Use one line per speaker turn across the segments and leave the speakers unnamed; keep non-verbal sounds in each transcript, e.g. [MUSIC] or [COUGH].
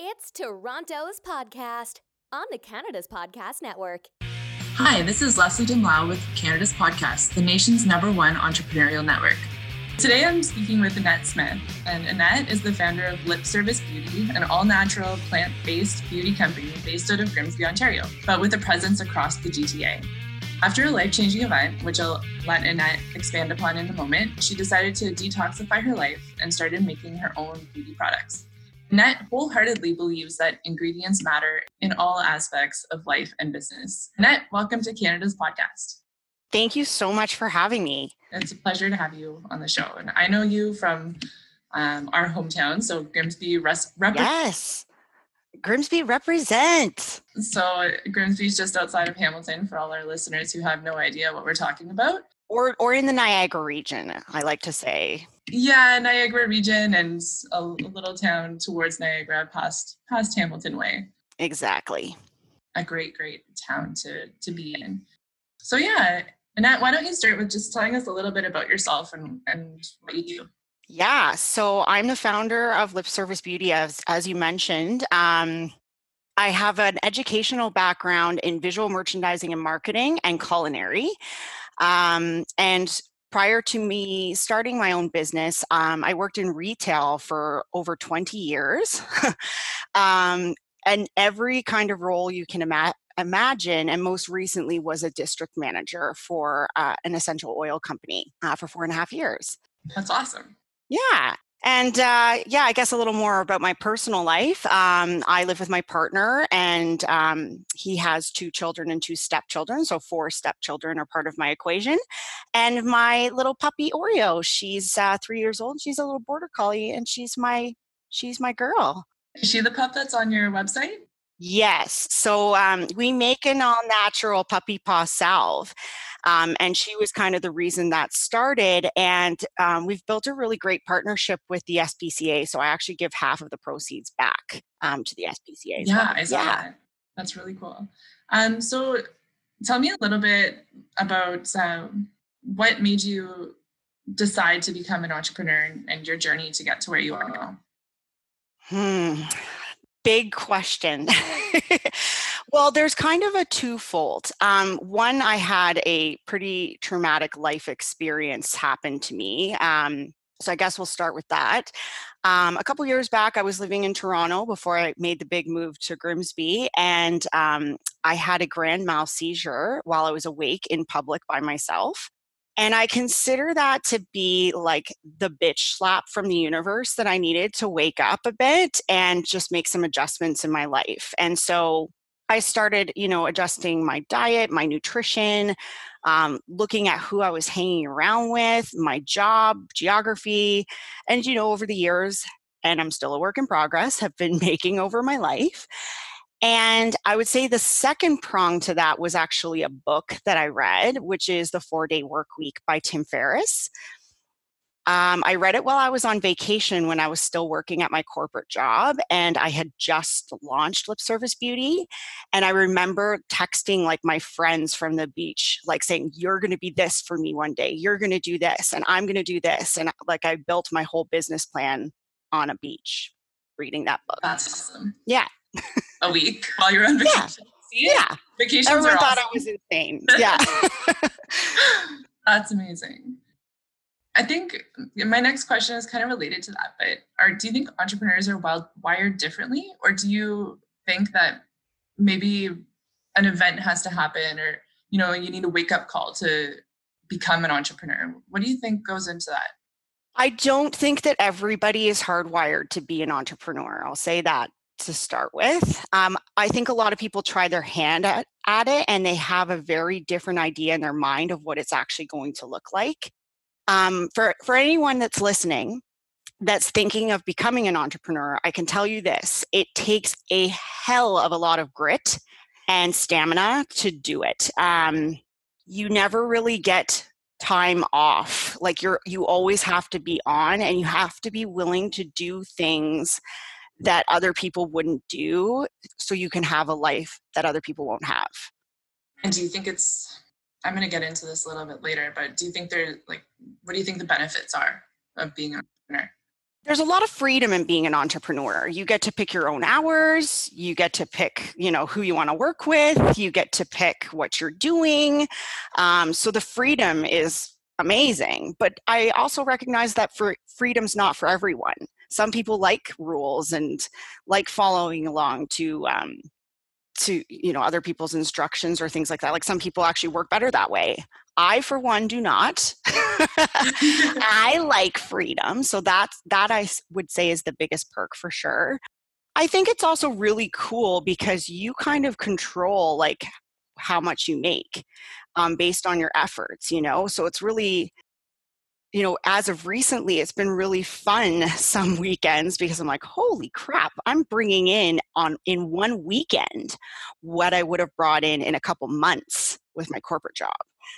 It's Toronto's podcast on the Canada's Podcast Network.
Hi, this is Leslie Dimlau with Canada's Podcast, the nation's number one entrepreneurial network. Today I'm speaking with Annette Smith, and Annette is the founder of Lip Service Beauty, an all natural, plant based beauty company based out of Grimsby, Ontario, but with a presence across the GTA. After a life changing event, which I'll let Annette expand upon in a moment, she decided to detoxify her life and started making her own beauty products. Annette wholeheartedly believes that ingredients matter in all aspects of life and business. Annette, welcome to Canada's podcast.
Thank you so much for having me.
It's a pleasure to have you on the show. And I know you from um, our hometown, so Grimsby res-
rep- Yes. Grimsby represent.
So Grimsby is just outside of Hamilton for all our listeners who have no idea what we're talking about.
Or or in the Niagara region, I like to say.
Yeah, Niagara region and a, little town towards Niagara past past Hamilton Way.
Exactly.
A great, great town to to be in. So yeah, Annette, why don't you start with just telling us a little bit about yourself and, and what you do?
Yeah, so I'm the founder of Lip Service Beauty, as, as you mentioned. Um, I have an educational background in visual merchandising and marketing and culinary. Um, and prior to me starting my own business, um, I worked in retail for over 20 years. [LAUGHS] um, and every kind of role you can ima- imagine, and most recently was a district manager for uh, an essential oil company uh, for four and a half years.
That's awesome.
Yeah. And uh, yeah, I guess a little more about my personal life. Um, I live with my partner, and um, he has two children and two stepchildren. So, four stepchildren are part of my equation. And my little puppy Oreo, she's uh, three years old. She's a little border collie, and she's my she's my girl.
Is she the pup that's on your website?
Yes. So um, we make an all natural puppy paw salve. Um, and she was kind of the reason that started. And um, we've built a really great partnership with the SPCA. So I actually give half of the proceeds back um, to the SPCA.
Yeah, well. I saw yeah. that. That's really cool. Um, so tell me a little bit about um, what made you decide to become an entrepreneur and your journey to get to where you are now.
Hmm big question. well, there's kind of a twofold. Um, one, I had a pretty traumatic life experience happen to me. Um, so I guess we'll start with that. Um, a couple years back, I was living in Toronto before I made the big move to Grimsby, and um, I had a grand mal seizure while I was awake in public by myself. And I consider that to be like the bitch slap from the universe that I needed to wake up a bit and just make some adjustments in my life. And so I started, you know, adjusting my diet, my nutrition, um, looking at who I was hanging around with, my job, geography. And, you know, over the years, and I'm still a work in progress, have been [LAUGHS] making over my life. And I would say the second prong to that was actually a book that I read, which is The Four Day Work Week by Tim Ferriss. Um, I read it while I was on vacation when I was still working at my corporate job, and I had just launched Lip Service Beauty. And I remember texting like my friends from the beach, like saying, You're going to be this for me one day. You're going to do this, and I'm going to do this. And like I built my whole business plan on a beach reading that book.
That's awesome.
Yeah [LAUGHS]
a week while you're on vacation.
Yeah. yeah.
Vacations
Everyone thought
awesome.
I was insane. [LAUGHS] Yeah. [LAUGHS]
That's amazing. I think my next question is kind of related to that, but are do you think entrepreneurs are wild, wired differently, or do you think that maybe an event has to happen, or you know, you need a wake up call to become an entrepreneur? What do you think goes into that?
I don't think that everybody is hardwired to be an entrepreneur. I'll say that to start with. Um, I think a lot of people try their hand at, at it and they have a very different idea in their mind of what it's actually going to look like. Um, for, for anyone that's listening, that's thinking of becoming an entrepreneur, I can tell you this it takes a hell of a lot of grit and stamina to do it. Um, you never really get time off like you're you always have to be on and you have to be willing to do things that other people wouldn't do so you can have a life that other people won't have.
And do you think it's i'm going to get into this a little bit later but do you think there like what do you think the benefits are of being an entrepreneur?
There's a lot of freedom in being an entrepreneur. You get to pick your own hours you get to pick you know who you want to work with you get to pick what you're doing um, so the freedom is amazing but i also recognize that for freedom's not for everyone some people like rules and like following along to um, to you know other people's instructions or things like that like some people actually work better that way. I for one do not. [LAUGHS] [LAUGHS] I like freedom so that's that i would say is the biggest perk for sure. I think it's also really cool because you kind of control like how much you make um, based on your efforts you know? So it's really you know, as of recently, it's been really fun [LAUGHS] some weekends because I'm like, holy crap, I'm bringing in on in one weekend what I would have brought in in a couple months with my corporate job.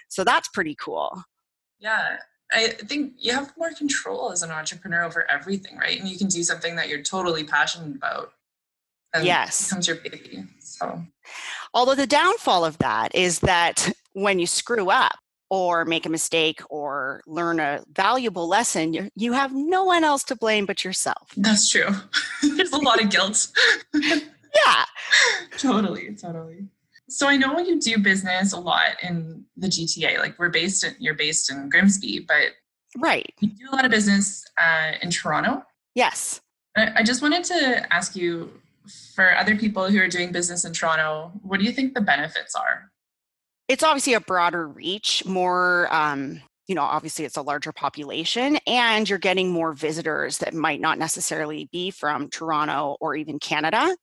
So that's pretty cool.
Yeah. I think you have more control as an entrepreneur over everything, right? And you can do something that you're totally passionate about.
And yes.
becomes your baby. So
although the downfall of that is that when you screw up, or make a mistake or learn a valuable lesson, you, you have no one else to blame but yourself.
That's true. [LAUGHS] There's a lot of guilt. [LAUGHS]
yeah.
Totally, totally. So I know you do business a lot in the GTA. Like we're based in, you're based in Grimsby, but
right.
You do a lot of business uh, in Toronto.
Yes.
I just wanted to ask you, for other people who are doing business in Toronto, what do you think the benefits are?
It's obviously a broader reach, more um, you know, obviously it's a larger population and you're getting more visitors that might not necessarily be from Toronto or even Canada.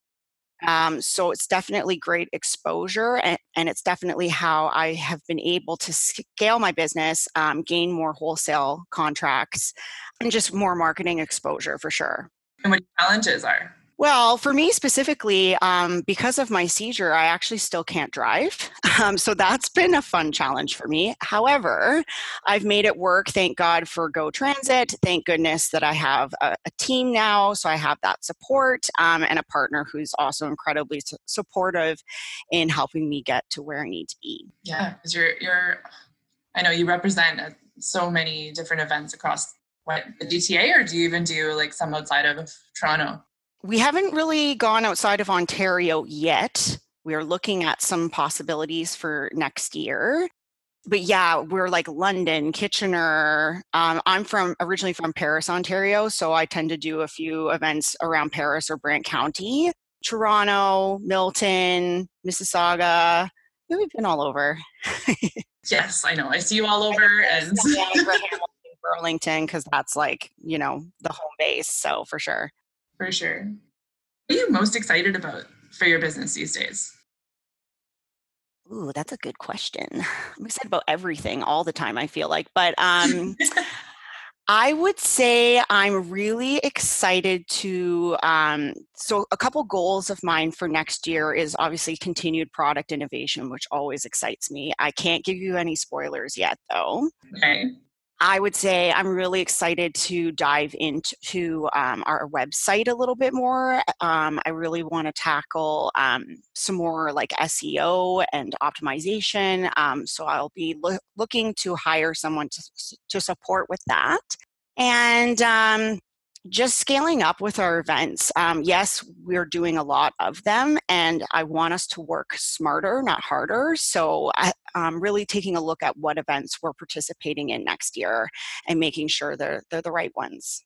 Um, so it's definitely great exposure and, and, it's definitely how I have been able to scale my business, um, gain more wholesale contracts, and just more marketing exposure for sure.
And what challenges are?
Well, for me specifically, um, because of my seizure, I actually still can't drive. [LAUGHS] Um, so that's been a fun challenge for me. However, I've made it work. Thank God for Go Transit. Thank goodness that I have a, a team now. So I have that support um, and a partner who's also incredibly su- supportive in helping me get to where I need to be.
Yeah, because you're, you're, I know you represent uh, so many different events across what the GTA, or do you even do like some outside of Toronto?
We haven't really gone outside of Ontario yet. We are looking at some possibilities for next year. But yeah, we're like London, Kitchener. Um, I'm from originally from Paris, Ontario, so I tend to do a few events around Paris or Brant County, Toronto, Milton, Mississauga. We've been all over. [LAUGHS]
yes, I know. I see you all over, [LAUGHS] and
Burlington, because that's like you know the home base. So for sure
for sure. What are you most excited about for your business these days?
Ooh, that's a good question. [SIGHS] I'm excited about everything all the time, I feel like. But um, [LAUGHS] I would say I'm really excited to. Um, so, a couple goals of mine for next year is obviously continued product innovation, which always excites me. I can't give you any spoilers yet, though.
Okay.
I would say I'm really excited to dive into um, our website a little bit more. Um, I really want to tackle um, some more like SEO and optimization. Um, so I'll be lo- looking to hire someone to, to support with that. And um, just scaling up with our events. Um, yes, we're doing a lot of them, and I want us to work smarter, not harder. So, I, am really taking a look at what events we're participating in next year and making sure they're they're the right ones.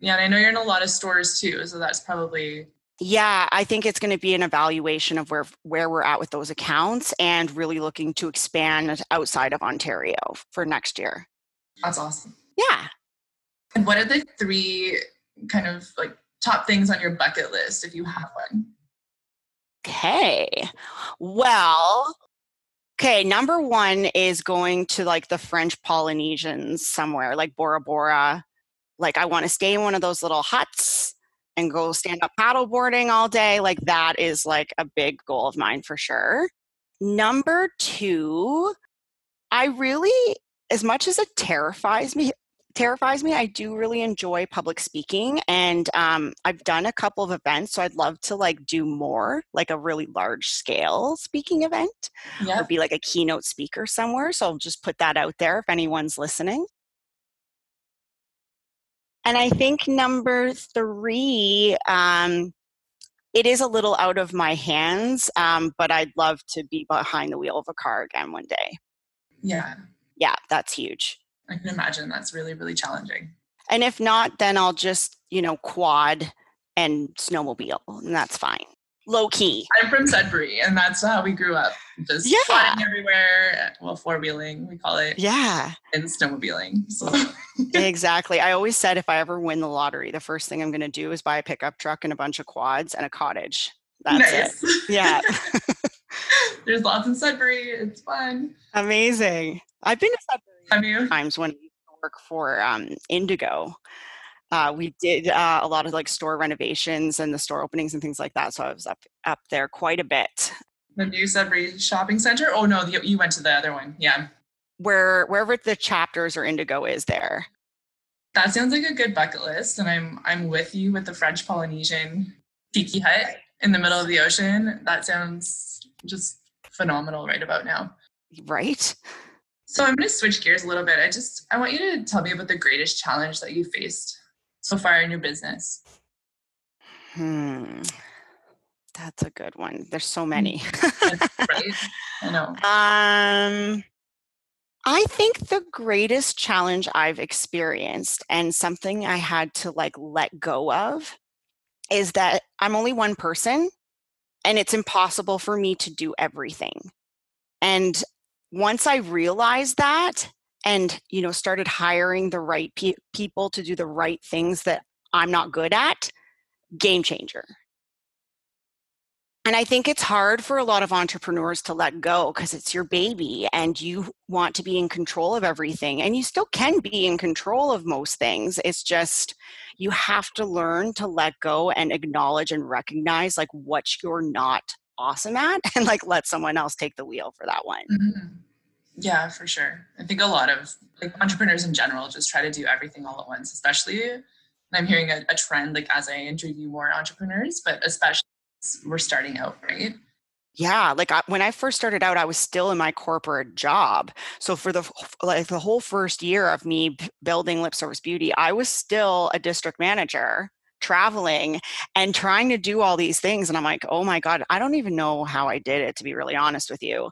Yeah, and I know you're in a lot of stores too, so that's probably
yeah i think it's going to be an evaluation of where where we're at with those accounts and really looking to expand outside of ontario for next year
that's awesome
yeah
and what are the three kind of like top things on your bucket list if you have one?
Okay. Well, okay, number one is going to like the French Polynesians somewhere, like Bora Bora. Like, I want to stay in one of those little huts and go stand up paddleboarding all day. Like, that is like a big goal of mine for sure. Number two, I really, as much as it terrifies me, terrifies me. I do really enjoy public speaking, and um, I've done a couple of events, so I'd love to like do more, like a really large scale speaking event,
yeah.
or be like a keynote speaker somewhere. So I'll just put that out there if anyone's listening. And I think number three, um, it is a little out of my hands, um, but I'd love to be behind the wheel of a car again one day.
Yeah.
Yeah, that's huge.
I can imagine that's really, really challenging.
And if not, then I'll just, you know, quad and snowmobile, and that's fine. Low key.
I'm from Sudbury, and that's how we grew up. Just
Yeah.
flying everywhere. Well, four wheeling, we call it,
Yeah,
and snowmobiling. So, [LAUGHS]
exactly. I always said if I ever win the lottery, the first thing I'm going to do is buy a pickup truck and a bunch of quads and a cottage. That's it. Yeah. [LAUGHS] [LAUGHS]
There's lots in Sudbury. It's fun.
Amazing. I've been to Sudbury
Have you?
times when to work for um, Indigo. Uh, we did uh, a lot of like store renovations and the store openings and things like that. So I was up up there quite a bit.
The new Sudbury Shopping Center? Oh, no, you, you went to the other one. Yeah.
Where wherever the chapters or Indigo is there.
That sounds like a good bucket list. And I'm I'm with you with the French Polynesian tiki hut in the middle of the ocean. That sounds just phenomenal right about now.
Right?
So I'm going to switch gears a little bit. I just I want you to tell me about the greatest challenge that you faced so far in your business.
Hmm. That's a good one. There's so many.
right? [LAUGHS] I know.
Um, I think the greatest challenge I've experienced and something I had to like let go of is that I'm only one person and it's impossible for me to do everything. And once I realized that and you know started hiring the right pe- people to do the right things that I'm not good at, game changer. And I think it's hard for a lot of entrepreneurs to let go because it's your baby and you want to be in control of everything. And you still can be in control of most things. It's just you have to learn to let go and acknowledge and recognize like what you're not awesome at [LAUGHS] and like let someone else take the wheel for that one.
Mhm. Yeah, for sure. I think a lot of like entrepreneurs in general just try to do everything all at once, especially and I'm hearing a, a trend like as I interview more entrepreneurs, but especially we're starting out, right?
Yeah, like I, when I first started out, I was still in my corporate job. So for the like the whole first year of me building Lip Service Beauty, I was still a district manager, traveling and trying to do all these things. And I'm like, oh my god, I don't even know how I did it. To be really honest with you.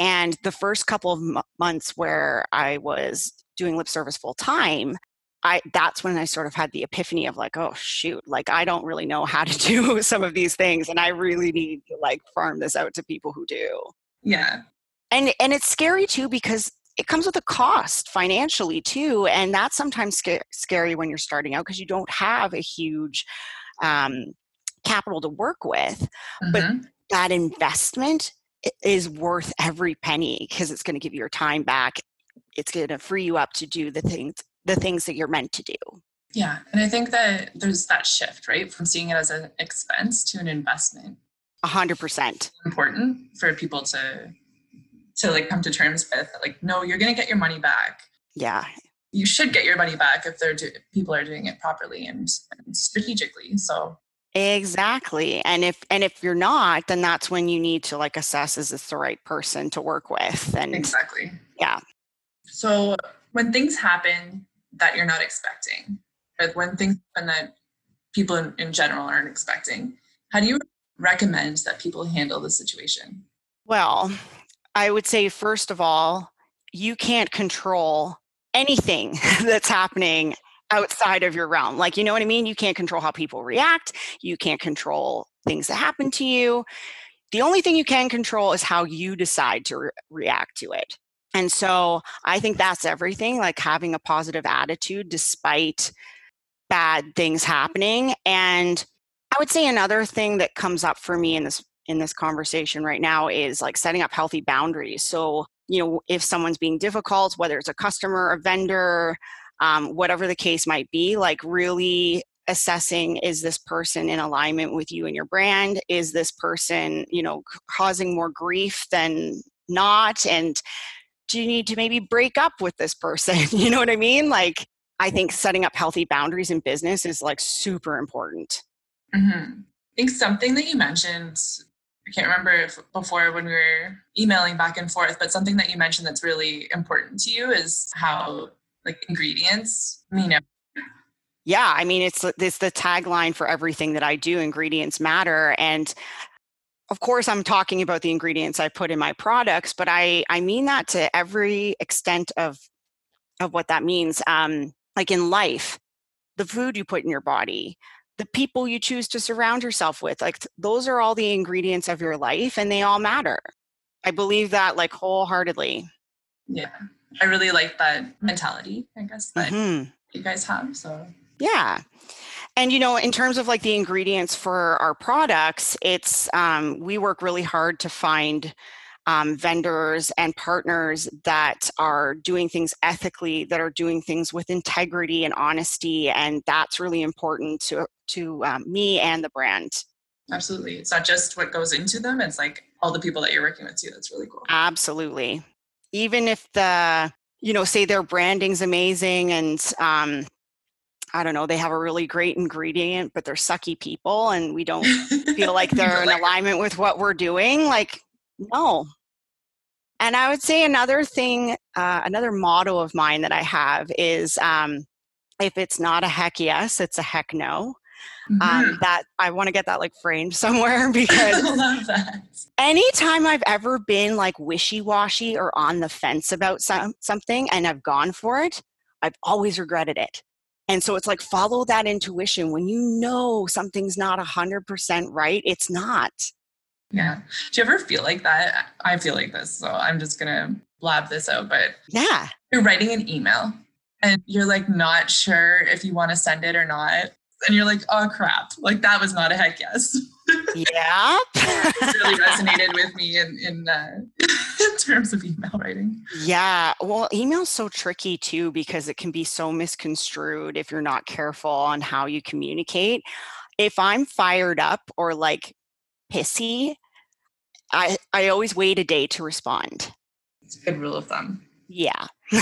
And the first couple of m- months where I was doing lip service full time, I that's when I sort of had the epiphany of like, oh shoot, like I don't really know how to [LAUGHS] do some of these things and I really need to like farm this out to people who do.
Yeah.
And and it's scary too because it comes with a cost financially too and that's sometimes sca- scary when you're starting out because you don't have a huge um, capital to work with But-
Mhm.
that investment is worth every penny because it's going to give you your time back it's going to free you up to do the things the things that you're meant to do
yeah. And I think that there's that shift, right? From seeing it as an expense to an investment.
100%
Important for people to to like come to terms with like, no, you're gonna get your money back.
yeah
You should get your money back if they're do- people are doing it properly and, and strategically. So
exactly and if and if you're not then that's when you need to like assess is this the right person to work with and
exactly.
yeah
So when things happen that you're not expecting, or when things happen that people in, in general aren't expecting, how do you recommend that people handle the situation?
Well, I would say, first of all, you can't control anything [LAUGHS] that's happening outside of your realm. Like, you know what I mean? You can't control how people react, you can't control things that happen to you. The only thing you can control is how you decide to re- react to it. And so I think that's everything, like having a positive attitude despite bad things happening. And I would say another thing that comes up for me in this in this conversation right now is like setting up healthy boundaries. So, you know, if someone's being difficult, whether it's a customer, a vendor, um, whatever the case might be, like really assessing is this person in alignment with you and your brand? Is this person, you know, causing more grief than not? And do you need to maybe break up with this person? [LAUGHS] you know what I mean? Like, I think setting up healthy boundaries in business is like super important.
Mm-hmm. I think something that you mentioned, I can't remember if before when we were emailing back and forth, but something that you mentioned that's really important to you is how like ingredients mean everything.
Yeah, I mean it's it's the tagline for everything that I do. Ingredients matter, and of course I'm talking about the ingredients I put in my products, but I I mean that to every extent of of what that means. Um, like in life, the food you put in your body, the people you choose to surround yourself with, like those are all the ingredients of your life, and they all matter. I believe that like wholeheartedly.
Yeah, I really like that mentality. I guess that mm-hmm. you guys have. So
yeah. And you know, in terms of like the ingredients for our products, it's um, we work really hard to find um, vendors and partners that are doing things ethically, that are doing things with integrity and honesty, and that's really important to to um, me and the brand.
Absolutely, it's not just what goes into them; it's like all the people that you're working with too. That's really cool.
Absolutely, even if the you know say their branding's amazing and um, I don't know, they have a really great ingredient, but they're sucky people and we don't [LAUGHS] feel like they're in alignment with what we're doing. Like, no. And I would say another thing, uh, another motto of mine that I have is um, if it's not a heck yes, it's a heck no. Um, mm-hmm. Um, that I want to get that like framed [LAUGHS] somewhere because I [LAUGHS] love that. anytime I've ever been like wishy washy or on the fence about some, something and I've gone for it, I've always regretted it. And so it's like follow that intuition. When you know something's not 100% right, it's not.
Yeah. Do you ever feel like that? I feel like this, so I'm just going to blab this out. But
yeah,
you're writing an email and you're like not sure if you want to send it or not. And you're like, oh crap, like that was not a heck yes.
Yeah. [LAUGHS]
it really resonated with me in, in uh, [LAUGHS] in terms of email writing.
Yeah. Well, email's so tricky too because it can be so misconstrued if you're not careful on how you communicate. If I'm fired up or like pissy, I I always wait a day to respond.
It's a good rule of thumb.
Yeah. [LAUGHS]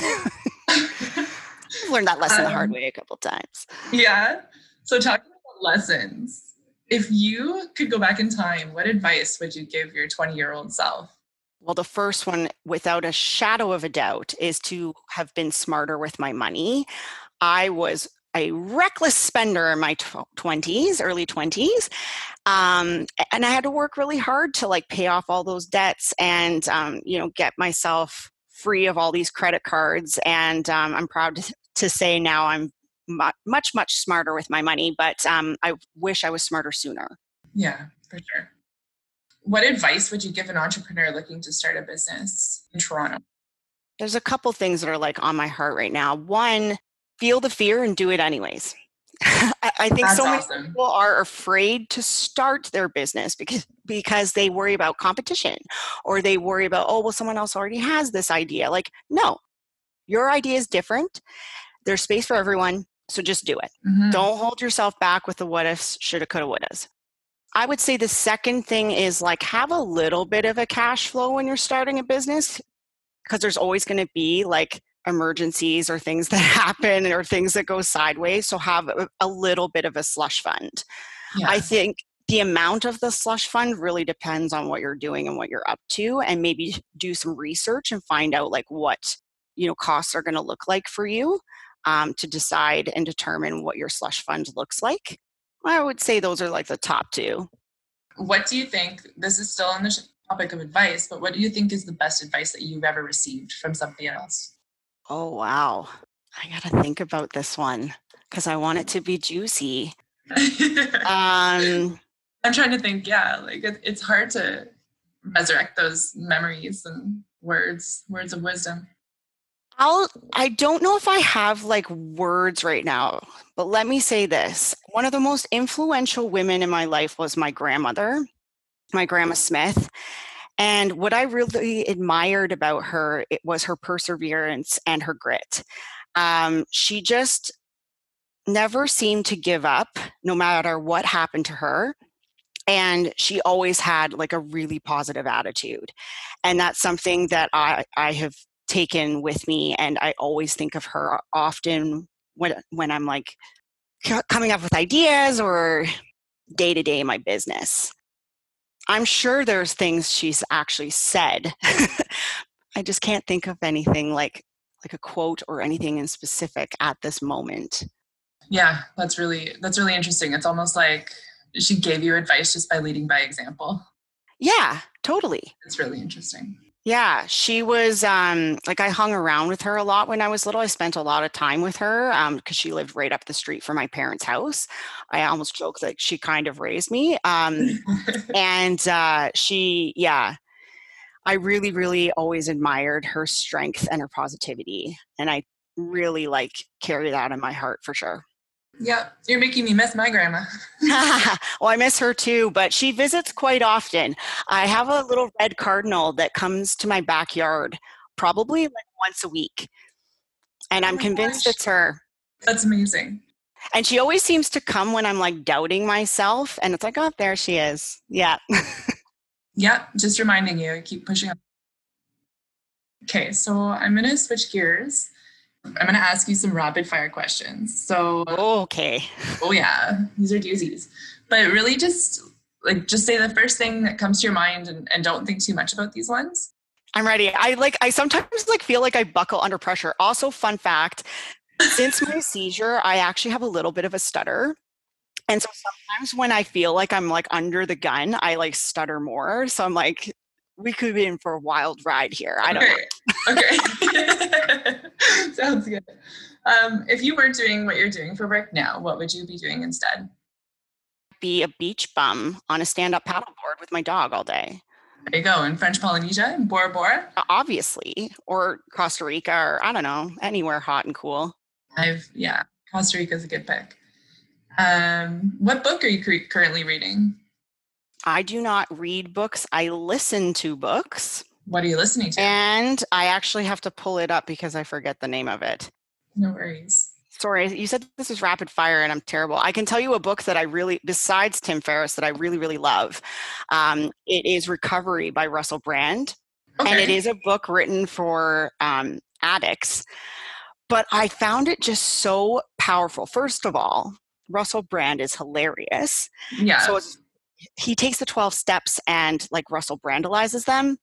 I've learned that lesson um, the hard um, way a couple times.
Yeah. So talking about lessons, if you could go back in time, what advice would you give your 20 year old self?
Well, the first one, without a shadow of a doubt, is to have been smarter with my money. I was a reckless spender in my 20s, early 20s. Um, and I had to work really hard to like pay off all those debts and, um, you know, get myself free of all these credit cards. And um, I'm proud to, to, say now I'm much, much smarter with my money, but um, I wish I was smarter sooner.
Yeah, for sure. What advice would you give an entrepreneur looking to start a business in Toronto?
There's a couple things that are like on my heart right now. One, feel the fear and do it anyways. [LAUGHS] I think That's so many awesome. people are afraid to start their business because because they worry about competition or they worry about oh well someone else already has this idea. Like no, your idea is different. There's space for everyone, so just do it. Mm-hmm. Don't hold yourself back with the what ifs, shoulda, coulda, wouldas. I would say the second thing is like have a little bit of a cash flow when you're starting a business because there's always going to be like emergencies or things that [LAUGHS] happen or things that go sideways. So have a, a little bit of a slush fund. Yeah. I think the amount of the slush fund really depends on what you're doing and what you're up to and maybe do some research and find out like what you know costs are going to look like for you um, to decide and determine what your slush fund looks like I would say those are like the top two.
What do you think? This is still on the topic of advice, but what do you think is the best advice that you've ever received from somebody else?
Oh, wow. I got to think about this one because I want it to be juicy. um, [LAUGHS]
I'm trying to think, yeah, like it, it's hard to resurrect those memories and words, words of wisdom.
I'll I don't know if I have like words right now, but let me say this. One of the most influential women in my life was my grandmother, my grandma Smith. And what I really admired about her it was her perseverance and her grit. Um, she just never seemed to give up no matter what happened to her. And she always had like a really positive attitude. And that's something that i i have taken with me and i always think of her often when when i'm like coming up with ideas or day to day my business i'm sure there's things she's actually said [LAUGHS] i just can't think of anything like like a quote or anything in specific at this moment
Yeah, that's really that's really interesting. It's almost like she gave you advice just by leading by example.
Yeah, totally.
It's really interesting.
Yeah, she was um, like I hung around with her a lot when I was little. I spent a lot of time with her because um, she lived right up the street from my parents' house. I almost joke that she kind of raised me. Um, [LAUGHS] and uh, she, yeah, I really, really always admired her strength and her positivity, and I really like carry that in my heart for sure.
Yep, you're making me miss my grandma. [LAUGHS]
well, I miss her too, but she visits quite often. I have a little red cardinal that comes to my backyard probably like once a week. And I'm oh convinced gosh. it's her.
That's amazing.
And she always seems to come when I'm like doubting myself. And it's like, oh, there she is. Yeah. [LAUGHS]
yeah, just reminding you, keep pushing up. Okay, so I'm going to switch gears I'm going to ask you some rapid fire questions. So,
okay.
Oh, yeah, these are doozies. But really, just like, just say the first thing that comes to your mind and, and don't think too much about these ones.
I'm ready. I like, I sometimes like feel like I buckle under pressure. Also, fun fact since my [LAUGHS] seizure, I actually have a little bit of a stutter. And so sometimes when I feel like I'm like under the gun, I like stutter more. So I'm like, we could be in for a wild ride here. I don't
okay. know. Okay. [LAUGHS] [LAUGHS] [LAUGHS] Sounds good. Um, if you weren't doing what you're doing for work now, what would you be doing instead?
Be a beach bum on a stand up paddleboard with my dog all day.
There you go. In French Polynesia, in Bora Bora?
Obviously. Or Costa Rica, or I don't know, anywhere hot and cool.
I've, yeah, Costa Rica is a good pick. Um, what book are you currently reading?
I do not read books, I listen to books.
What are you listening to?
And I actually have to pull it up because I forget the name of it.
No worries.
Sorry, you said this is rapid fire and I'm terrible. I can tell you a book that I really, besides Tim Ferriss, that I really, really love. Um, it is Recovery by Russell Brand. Okay. And it is a book written for um, addicts. But I found it just so powerful. First of all, Russell Brand is hilarious.
Yeah.
So he takes the 12 steps and like Russell brandalizes them.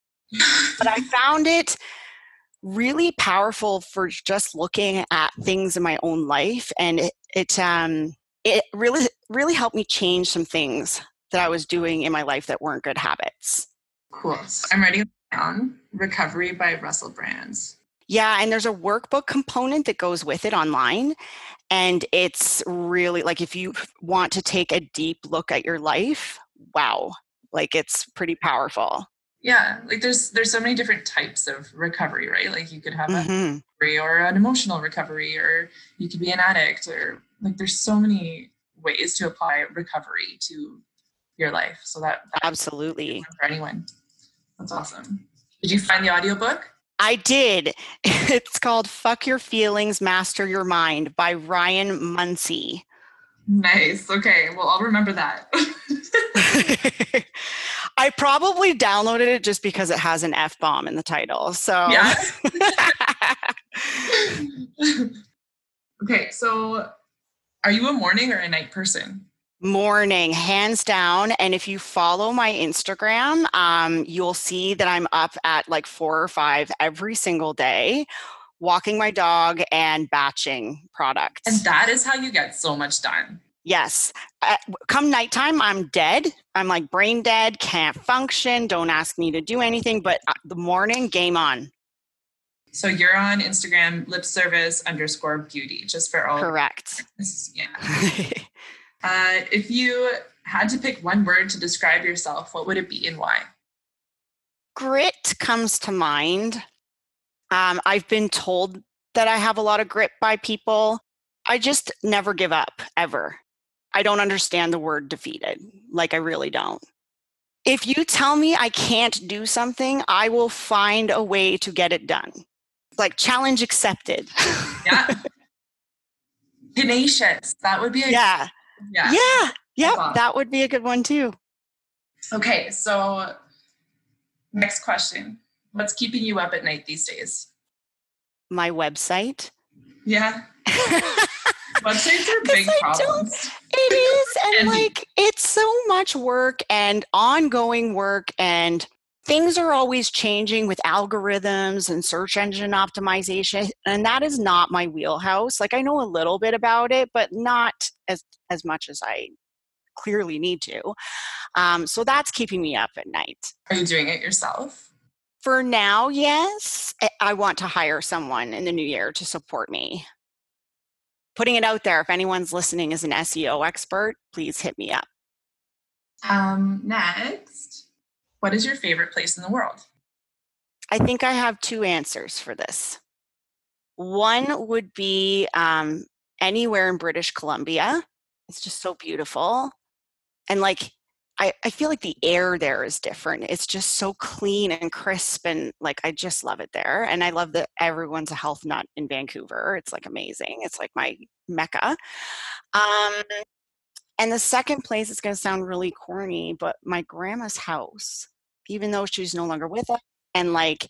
But I found it really powerful for just looking at things in my own life and it, it um it really really helped me change some things that I was doing in my life that weren't good habits.
Cool. I'm writing down Recovery by Russell Brands.
Yeah, and there's a workbook component that goes with it online. And it's really like if you want to take a deep look at your life, wow, like it's pretty powerful.
Yeah, like there's there's so many different types of recovery, right? Like you could have mm-hmm. a recovery or an emotional recovery, or you could be an addict, or like there's so many ways to apply recovery to your life. So that, that
absolutely
for anyone. That's awesome. Did you find the audiobook?
I did. [LAUGHS] It's called Fuck Your Feelings, Master Your Mind by Ryan Munsey.
Nice. Okay. Well, I'll remember that. [LAUGHS] [LAUGHS]
I probably downloaded it just because it has an F bomb in the title. So,
yeah. [LAUGHS] okay. So, are you a morning or a night person?
Morning, hands down. And if you follow my Instagram, um, you'll see that I'm up at like four or five every single day walking my dog and batching products.
And that is how you get so much done.
Yes. Uh, come nighttime, I'm dead. I'm like brain dead, can't function, don't ask me to do anything. But uh, the morning, game on.
So you're on Instagram, lip service underscore beauty, just for all.
Correct.
Yeah. [LAUGHS] uh, if you had to pick one word to describe yourself, what would it be and why?
Grit comes to mind. Um, I've been told that I have a lot of grit by people. I just never give up, ever. I don't understand the word defeated. Like, I really don't. If you tell me I can't do something, I will find a way to get it done. Like, challenge accepted.
yeah. [LAUGHS] Tenacious. That would be a.
Yeah. Yeah. Yeah. Yeah. Awesome. That would be a good one, too.
Okay. So, next question What's keeping you up at night these days?
My website.
Yeah. [LAUGHS] Websites are big problems.
It is. And, and like, it's so much work and ongoing work. And things are always changing with algorithms and search engine optimization and that is not my wheelhouse like i know a little bit about it but not as as much as i clearly need to um, so that's keeping me up at night
Are you doing it yourself?
for now yes I- i want to hire someone in the new year to support me putting it out there if anyone's listening is an seo expert please hit me up
Um, next, what is your favorite place in the world?
I think I have two answers for this. One would be um, anywhere in British Columbia. It's just so beautiful. And like, I, I feel like the air there is different. It's just so clean and crisp. And like, I just love it there. And I love that everyone's a health nut in Vancouver. It's like amazing. It's like my mecca. Um, and the second place is going to sound really corny, but my grandma's house, even though she's no longer with us and like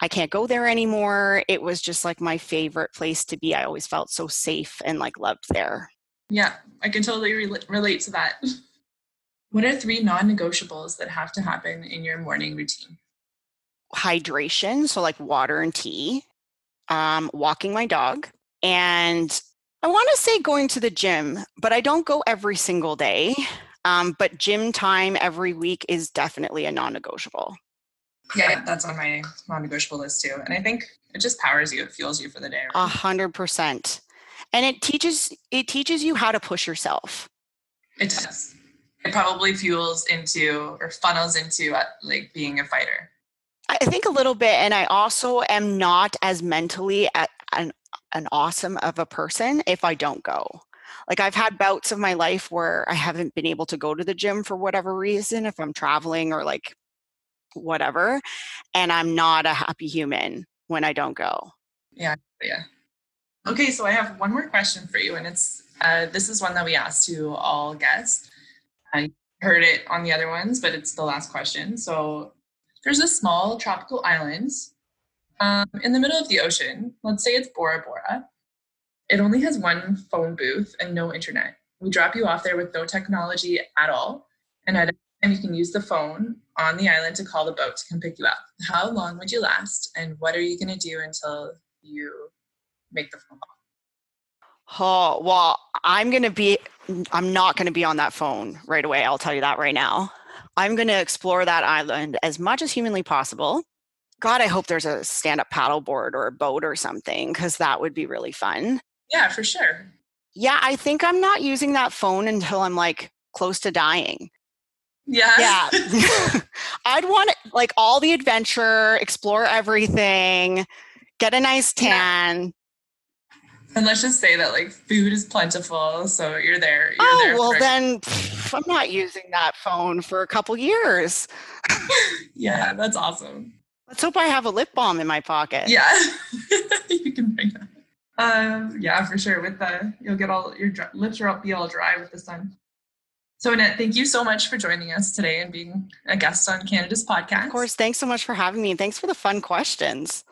I can't go there anymore. It was just like my favorite place to be. I always felt so safe and like loved there.
Yeah, I can totally rel relate to that. [LAUGHS] What are three non negotiables that have to happen in your morning routine?
Hydration, so like water and tea, um, walking my dog, and I want to say going to the gym, but I don't go every single day. Um, but gym time every week is definitely a non negotiable.
Yeah, that's on my non negotiable list too. And I think it just powers you, it fuels you for the day.
A hundred percent. And it teaches it teaches you how to push yourself.
It does. It probably fuels into or funnels into uh, like being a fighter.
I think a little bit, and I also am not as mentally a- an an awesome of a person if I don't go. Like I've had bouts of my life where I haven't been able to go to the gym for whatever reason, if I'm traveling or like whatever, and I'm not a happy human when I don't go.
Yeah, yeah. Okay, so I have one more question for you, and it's uh, this is one that we asked to all guests. I heard it on the other ones, but it's the last question. So there's a small tropical island um, in the middle of the ocean. Let's say it's Bora Bora. It only has one phone booth and no internet. We drop you off there with no technology at all, and at time you can use the phone on the island to call the boat to come pick you up. How long would you last, and what are you going to do until you make the phone call?
Oh, well, I'm going to be, I'm not going to be on that phone right away. I'll tell you that right now. I'm going to explore that island as much as humanly possible. God, I hope there's a stand up paddleboard or a boat or something because that would be really fun.
Yeah, for sure.
Yeah, I think I'm not using that phone until I'm like close to dying.
Yeah.
Yeah. [LAUGHS] [LAUGHS] I'd want like all the adventure, explore everything, get a nice tan.
And let's just say that like food is plentiful, so you're there. You're
Oh,
there
well,
for-
then pff, I'm not using that phone for a couple years. [LAUGHS]
Yeah, that's awesome.
Let's hope I have a lip balm in my pocket.
Yeah, [LAUGHS] you can bring that. Um, yeah, for sure. With the you'll get all your lips will be all dry with the sun. So Annette, thank you so much for joining us today and being a guest on Canada's podcast.
Of course, thanks so much for having me. and Thanks for the fun questions.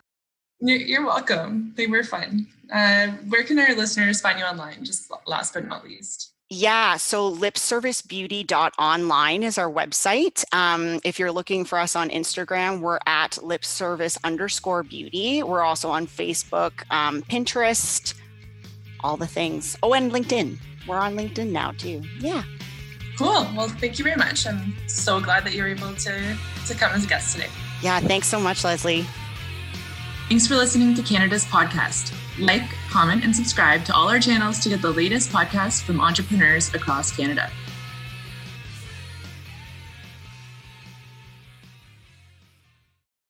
You're, you're welcome. They were fun. Uh, where can our listeners find you online? Just last but not least.
Yeah, so lipservicebeauty.online is our website. Um, if you're looking for us on Instagram, we're at lipservice underscore beauty. We're also on Facebook, um, Pinterest, all the things. Oh, and LinkedIn. We're on LinkedIn now too. Yeah.
Cool. Well, thank you very much. I'm so glad that you're able to to come as a guest today.
Yeah. Thanks so much, Leslie.
Thanks for listening to Canada's podcast. Like, comment, and subscribe to all our channels to get the latest podcasts from entrepreneurs across Canada.